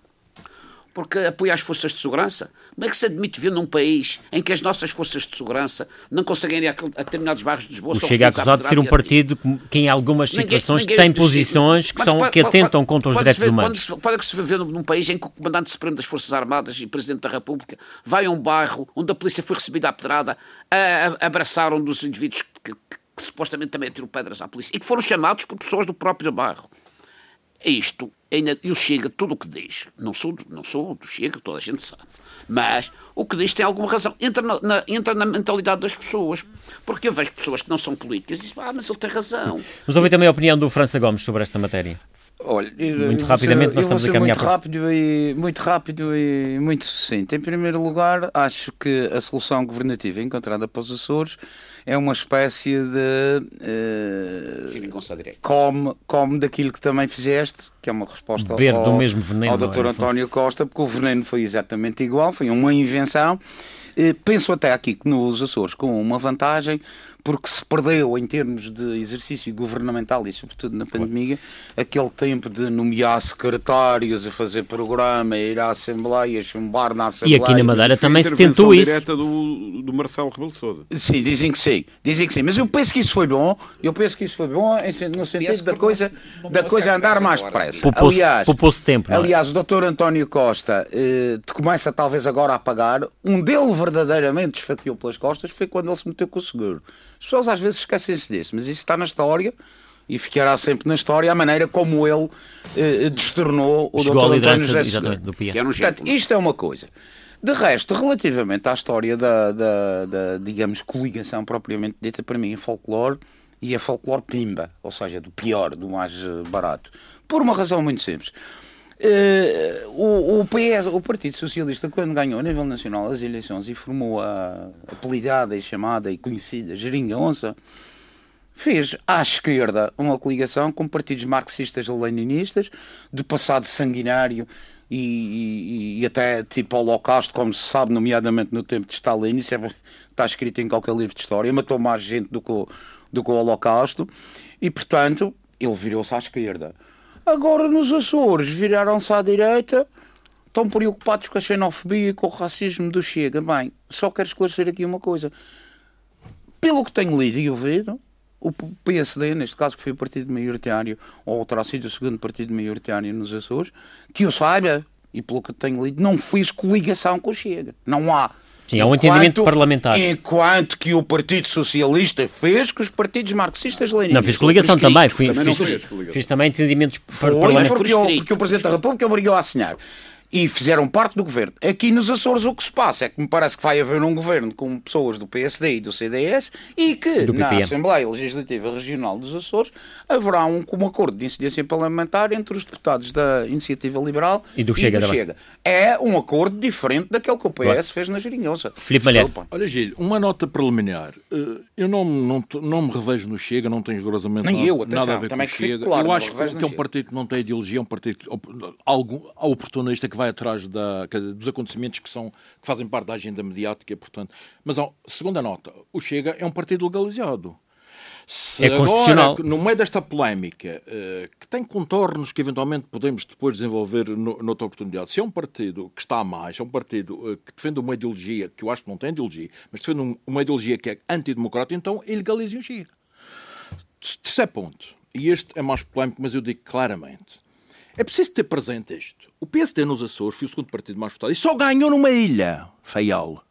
Porque apoia as forças de segurança? Como é que se admite ver num país em que as nossas forças de segurança não conseguem ir a, determinados bairros de Lisboa? O Chega é acusado de ser um partido que em algumas situações ninguém, ninguém, tem posições que, são, pode, que atentam pode, contra os direitos ver, humanos. Pode, pode se viver num país em que o Comandante Supremo das Forças Armadas e Presidente da República vai a um bairro onde a polícia foi recebida à pedrada a, a abraçar um dos indivíduos que, que, que supostamente também atirou pedras à polícia e que foram chamados por pessoas do próprio bairro. É isto, ainda, eu Chega, tudo o que diz, não sou, não sou do Chega, toda a gente sabe, mas o que diz tem alguma razão, entra na, na, entra na mentalidade das pessoas, porque eu vejo pessoas que não são políticas e dizem, ah, mas ele tem razão. Vamos ouvir também a opinião do França Gomes sobre esta matéria. Olha, muito rapidamente nós estamos a caminhar muito rápido e muito rápido e muito sucinto. Em primeiro lugar, acho que a solução governativa encontrada para os Açores é uma espécie de uh, come, come daquilo que também fizeste, que é uma resposta ao, do mesmo veneno, ao Dr. É? António Costa, porque o veneno foi exatamente igual, foi uma invenção. Uh, penso até aqui que nos Açores com uma vantagem, porque se perdeu em termos de exercício governamental e sobretudo na pandemia, aquele tempo de nomear secretários, a fazer programa, a ir à Assembleia, a chumbar na Assembleia. E aqui na Madeira também se tentou isso. direta do, do Marcelo Rebelo Sousa. Sim, dizem que sim, dizem que sim, mas eu penso que isso foi bom, eu penso que isso foi bom no sentido da coisa, da coisa andar mais depressa. Aliás, tempo, é? aliás, o doutor António Costa eh, começa talvez agora a pagar, um dele verdadeiramente esfaqueou pelas costas foi quando ele se meteu com o seguro. As pessoas às vezes esquecem-se disso, mas isso está na história e ficará sempre na história a maneira como ele eh, destornou o Dr. António José exatamente, do PIA. Portanto, isto é uma coisa. De resto, relativamente à história da, da, da, digamos, coligação propriamente dita, para mim, é folclore e é folclore pimba, ou seja, do pior, do mais eh, barato. Por uma razão muito simples. Uh, o, o, PS, o Partido Socialista, quando ganhou a nível nacional as eleições e formou a apelidada e chamada e conhecida Geringa Onça, fez à esquerda uma coligação com partidos marxistas leninistas, de passado sanguinário e, e, e, até tipo holocausto, como se sabe, nomeadamente no tempo de Stalin, isso é, está escrito em qualquer livro de história, matou mais gente do que o, do que o holocausto, e portanto ele virou-se à esquerda. Agora nos Açores viraram-se à direita, estão preocupados com a xenofobia e com o racismo do Chega. Bem, só quero esclarecer aqui uma coisa. Pelo que tenho lido e ouvido, o PSD, neste caso que foi o partido maioritário, ou terá sido o segundo partido maioritário nos Açores, que eu saiba, e pelo que tenho lido, não fez coligação com o Chega. Não há Sim, é um entendimento parlamentar. Enquanto que o Partido Socialista fez com os partidos marxistas-leninistas. Não, fiz coligação também. Fui, também fiz, fiz, fiz, também entendimentos parlamentares. Porque, porque o Presidente da República obrigou a assinar e fizeram parte do governo. Aqui nos Açores o que se passa é que me parece que vai haver um governo com pessoas do PSD e do CDS e que na Assembleia Legislativa Regional dos Açores haverá um, um acordo de incidência parlamentar entre os deputados da Iniciativa Liberal e do, Chega, e do Chega. É um acordo diferente daquele que o PS claro. fez na Gerinhosa. Filipe Malher. Olha, Gil, uma nota preliminar. Eh, eu não, não, não me revejo no Chega, não tenho rigorosamente Nem nada, eu, atenção, nada a ver com o Chega. Claro, eu acho que é um partido que não tem ideologia, é um partido algum, oportunista que vai atrás da, dos acontecimentos que, são, que fazem parte da agenda mediática, portanto. Mas, ó, segunda nota, o Chega é um partido legalizado. Se é constitucional. Agora, no meio desta polémica, uh, que tem contornos que eventualmente podemos depois desenvolver no, noutra oportunidade, se é um partido que está a mais, é um partido uh, que defende uma ideologia, que eu acho que não tem ideologia, mas defende um, uma ideologia que é antidemocrática, então ilegalize o Chega. Terceiro ponto, e este é mais polémico, mas eu digo claramente. É preciso ter presente isto. O PSD nos Açores foi o segundo partido mais votado e só ganhou numa ilha, Faial.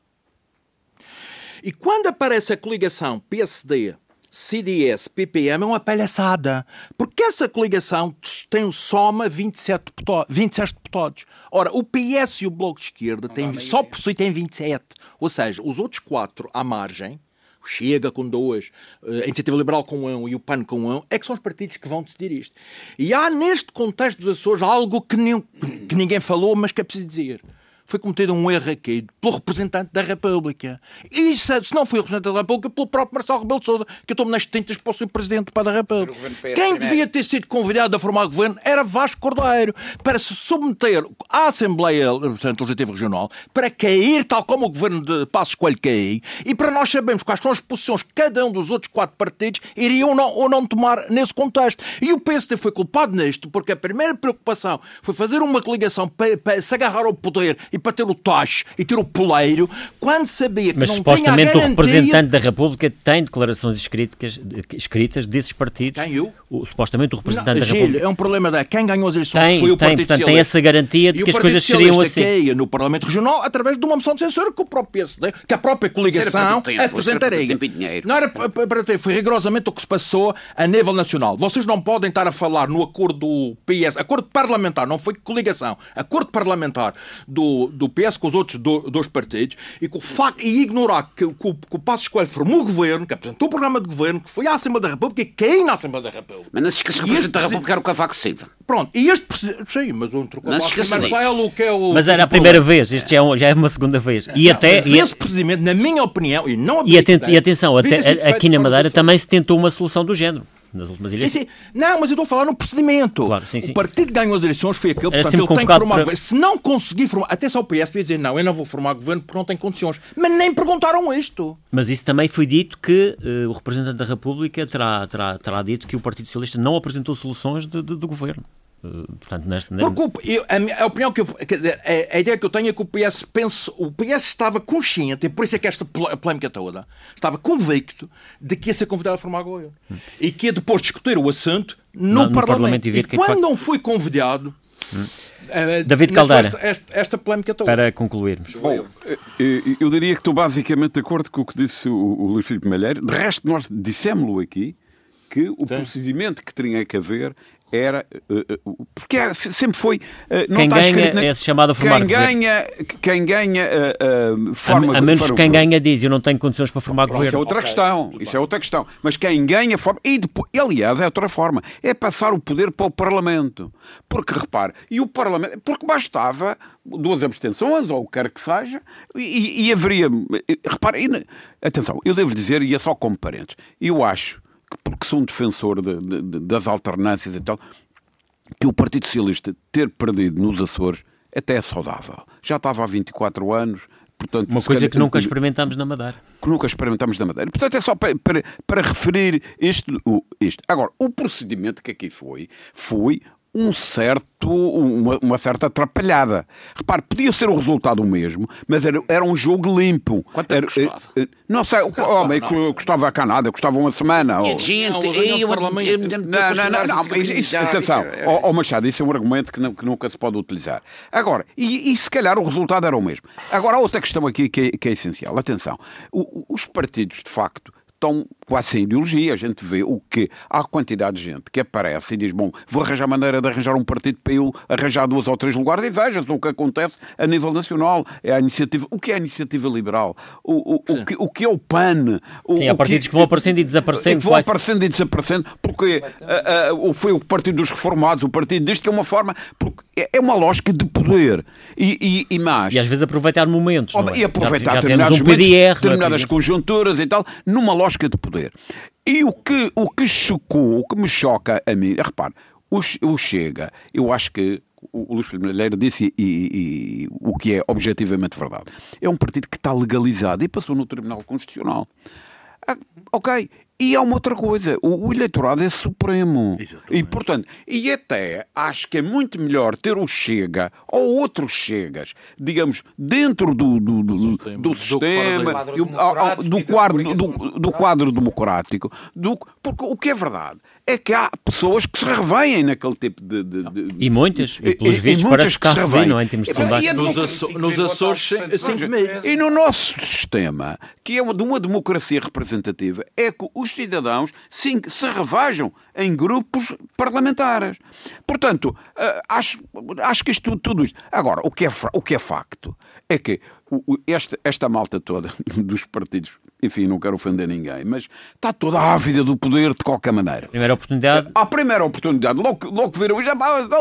E quando aparece a coligação PSD, CDS, PPM, é uma palhaçada. Porque essa coligação tem soma 27 deputados. 27 deputados. Ora, o PS e o Bloco de Esquerda têm, só por si têm 27. Ou seja, os outros quatro à margem Chega com dois, eh, a Iniciativa Liberal com um e o PAN com um, é que são os partidos que vão decidir isto. E há neste contexto dos Açores algo que, nem, que ninguém falou, mas que é preciso dizer foi cometido um erro aqui pelo representante da República. E isso, se não foi o representante da República, pelo próprio Marcelo Rebelo de Sousa, que eu estou nas tintas para ser presidente para a República. Quem devia ter sido convidado a formar governo era Vasco Cordeiro, para se submeter à Assembleia Legislativa Regional, para cair, tal como o governo de Passos Coelho caiu, e para nós sabermos quais são as posições que cada um dos outros quatro partidos iriam ou não, ou não tomar nesse contexto. E o PSD foi culpado nisto, porque a primeira preocupação foi fazer uma coligação para, para se agarrar ao poder e para ter o toche e ter o poleiro, quando sabia que Mas, não supostamente tinha a garantia... o representante da República tem declarações escritas, escritas desses partidos. Quem eu? O, supostamente o representante não, da República. É um problema da quem ganhou as eleições tem, foi o tem, Partido portanto, tem essa garantia de que as coisas seriam assim. No Parlamento Regional através de uma moção de censura que o próprio PSD, que a própria coligação apresentaria. Não era para ter, foi rigorosamente o que se passou a nível nacional. Vocês não podem estar a falar no acordo do PS, acordo parlamentar, não foi coligação, acordo parlamentar do, do PS com os outros do, dois partidos e, com o facto, e ignorar que, que, que o Passo Escolho formou o governo, que apresentou o programa de governo, que foi à Assembleia da República e caiu na Assembleia da República. Mas não se esqueça que o Presidente da República era o Cavaco Silva. Pronto, e este Sim, mas se esqueça Marcelo, que é o. Mas era a primeira vez, isto já é, já é uma segunda vez. E não, até. E esse procedimento, na minha opinião, e não e, aten e atenção, até, aqui na Madeira também se tentou uma solução do género nas últimas eleições. Sim, sim. Não, mas eu estou a falar no procedimento. Claro, sim, sim. O partido que ganhou as eleições foi aquele, portanto, ele tem que formar para... governo. Se não conseguir formar, até só o PS podia dizer, não, eu não vou formar governo porque não tem condições. Mas nem perguntaram isto. Mas isso também foi dito que uh, o representante da República terá, terá, terá dito que o Partido Socialista não apresentou soluções de, de, do governo. Portanto, neste, Porque eu, a, a, opinião que eu, quer dizer, a, a, ideia que eu tenho é que o PS pense, o PS estava consciente, e por isso é que esta polémica toda, estava convicto de que ia ser convidado a formar governo hum. e que ia depois discutir o assunto no, no, no Parlamento. E, e quando que... não foi convidado. Hum. Uh, David Caldeira, esta, esta, esta, polémica toda. Para concluirmos. Bom, eu, eu diria que estou basicamente de acordo com o que disse o, o Luís Filipe Malheiro. De resto, nós dissemos-lo aqui que o Sim. procedimento que teria que haver era uh, uh, porque é, sempre foi uh, quem ganha na, é chamado a formar quem ganha quem ganha forma a, a menos quem ganha diz eu não tenho condições para formar governo. isso é outra okay. questão isso é outra questão. Mas quem ganha forma e depois, aliás é outra forma é passar o poder para o Parlamento. Porque repare e o Parlamento porque bastava duas abstenções ou o que quer que seja e, e haveria repare e, atenção eu devo dizer e é só como parentes eu acho porque sou um defensor de, de, das alternâncias e tal, que o Partido Socialista ter perdido nos Açores até é saudável. Já estava há 24 anos, Portanto, Uma coisa que nunca experimentámos na Madeira. Que nunca experimentámos na Madeira. Portanto, é só para, para, para referir isto, isto. Agora, o procedimento que aqui foi, foi um certo, uma, uma, certa atrapalhada. Repare, podia ser o resultado mesmo, mas era, era um jogo limpo. Quanto é era, custava? Eh, não sei, o homem que custava cá nada, custava uma semana. Tinha gente, eu, não, não, não, não, isso, atenção, ó Machado, isso é um argumento que, não, que, nunca se pode utilizar. Agora, e, e, se calhar o resultado era o mesmo. Agora, há outra questão aqui que é, que é essencial. Atenção, o, os partidos, de facto, estão quase sem ideologia. A gente vê o que há quantidade de gente que aparece e diz: Bom, vou arranjar maneira de arranjar um partido para eu arranjar duas ou três lugares. E veja-se o que acontece a nível nacional. É a iniciativa. O que é a iniciativa liberal? O, o, o, que, o que é o PAN? O, Sim, há partidos que, que, vão aparecendo e desaparecendo. Que vão aparecendo e desaparecendo, porque uh, uh, foi o Partido dos Reformados, o partido disto, que é uma forma. Porque é, é uma lógica de poder. E, e, e mais. E às vezes aproveitar momentos. Oh, e aproveitar já, já determinados um momentos, PDR, determinadas é, conjunturas e tal, numa lógica de poder. E o que, o que chocou, o que me choca a mim, repare, o, o Chega, eu acho que o Luís Filipe disse e, e, e, o que é objetivamente verdade. É um partido que está legalizado e passou no Tribunal Constitucional. Ah, ok, e há uma outra coisa, o, o eleitorado é supremo. Exatamente. E, portanto, e até acho que é muito melhor ter o Chega ou outros Chegas, digamos, dentro do, do, do, do, do sistema, do quadro, do, do quadro democrático, do, porque o que é verdade é que há pessoas que se revêem naquele tipo de. de, de e muitas, e pelos vistos, parece que se revêem, não é? Em termos de sondagem. Nos, Aço nos Açores, E no nosso sistema, que é de uma democracia representativa, é que os cidadãos sim, se revajam em grupos parlamentares. Portanto, uh, acho, acho que isto tudo isto. Agora, o que é, o que é facto é que esta, esta malta toda dos partidos enfim, não quero ofender ninguém, mas está toda ávida do poder de qualquer maneira. Primeira oportunidade. A primeira oportunidade, logo, logo viram. Já,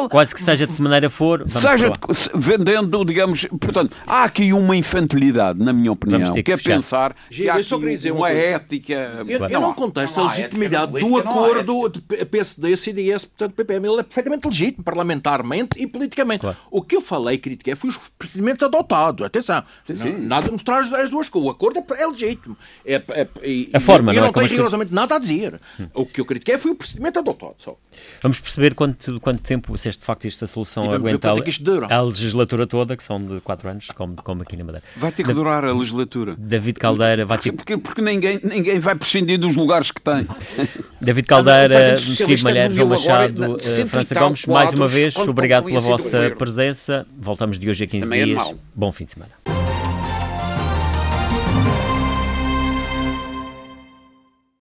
Quase que seja de que maneira for. Seja de, vendendo, digamos. Portanto, há aqui uma infantilidade, na minha opinião, que, que é pensar que há aqui uma, uma ética. Eu, eu não, não contesto a legitimidade do acordo de PSD, CDS, portanto, PPM. Ele é perfeitamente legítimo, parlamentarmente e politicamente. Claro. O que eu falei, critiquei, foi os procedimentos adotados. Atenção, sim, sim. nada mostrar as duas coisas. O acordo é, é legítimo. É, é, e, a forma, não, não é? não tenho rigorosamente nada a dizer. Hum. O que eu critiquei foi o procedimento adotado. Só. Vamos perceber quanto, quanto tempo, se é de facto esta solução aguenta a, a legislatura toda, que são de 4 anos, como, como aqui na Madeira. Vai ter que da, durar a legislatura. David Caldeira vai porque, ter... porque, porque ninguém, ninguém vai prescindir dos lugares que tem. David Caldeira, Filipe Malheiro, João Machado, uh, França Gomes, mais uma vez, obrigado pela vossa presença. Voltamos de hoje a 15 Também é dias. É Bom fim de semana.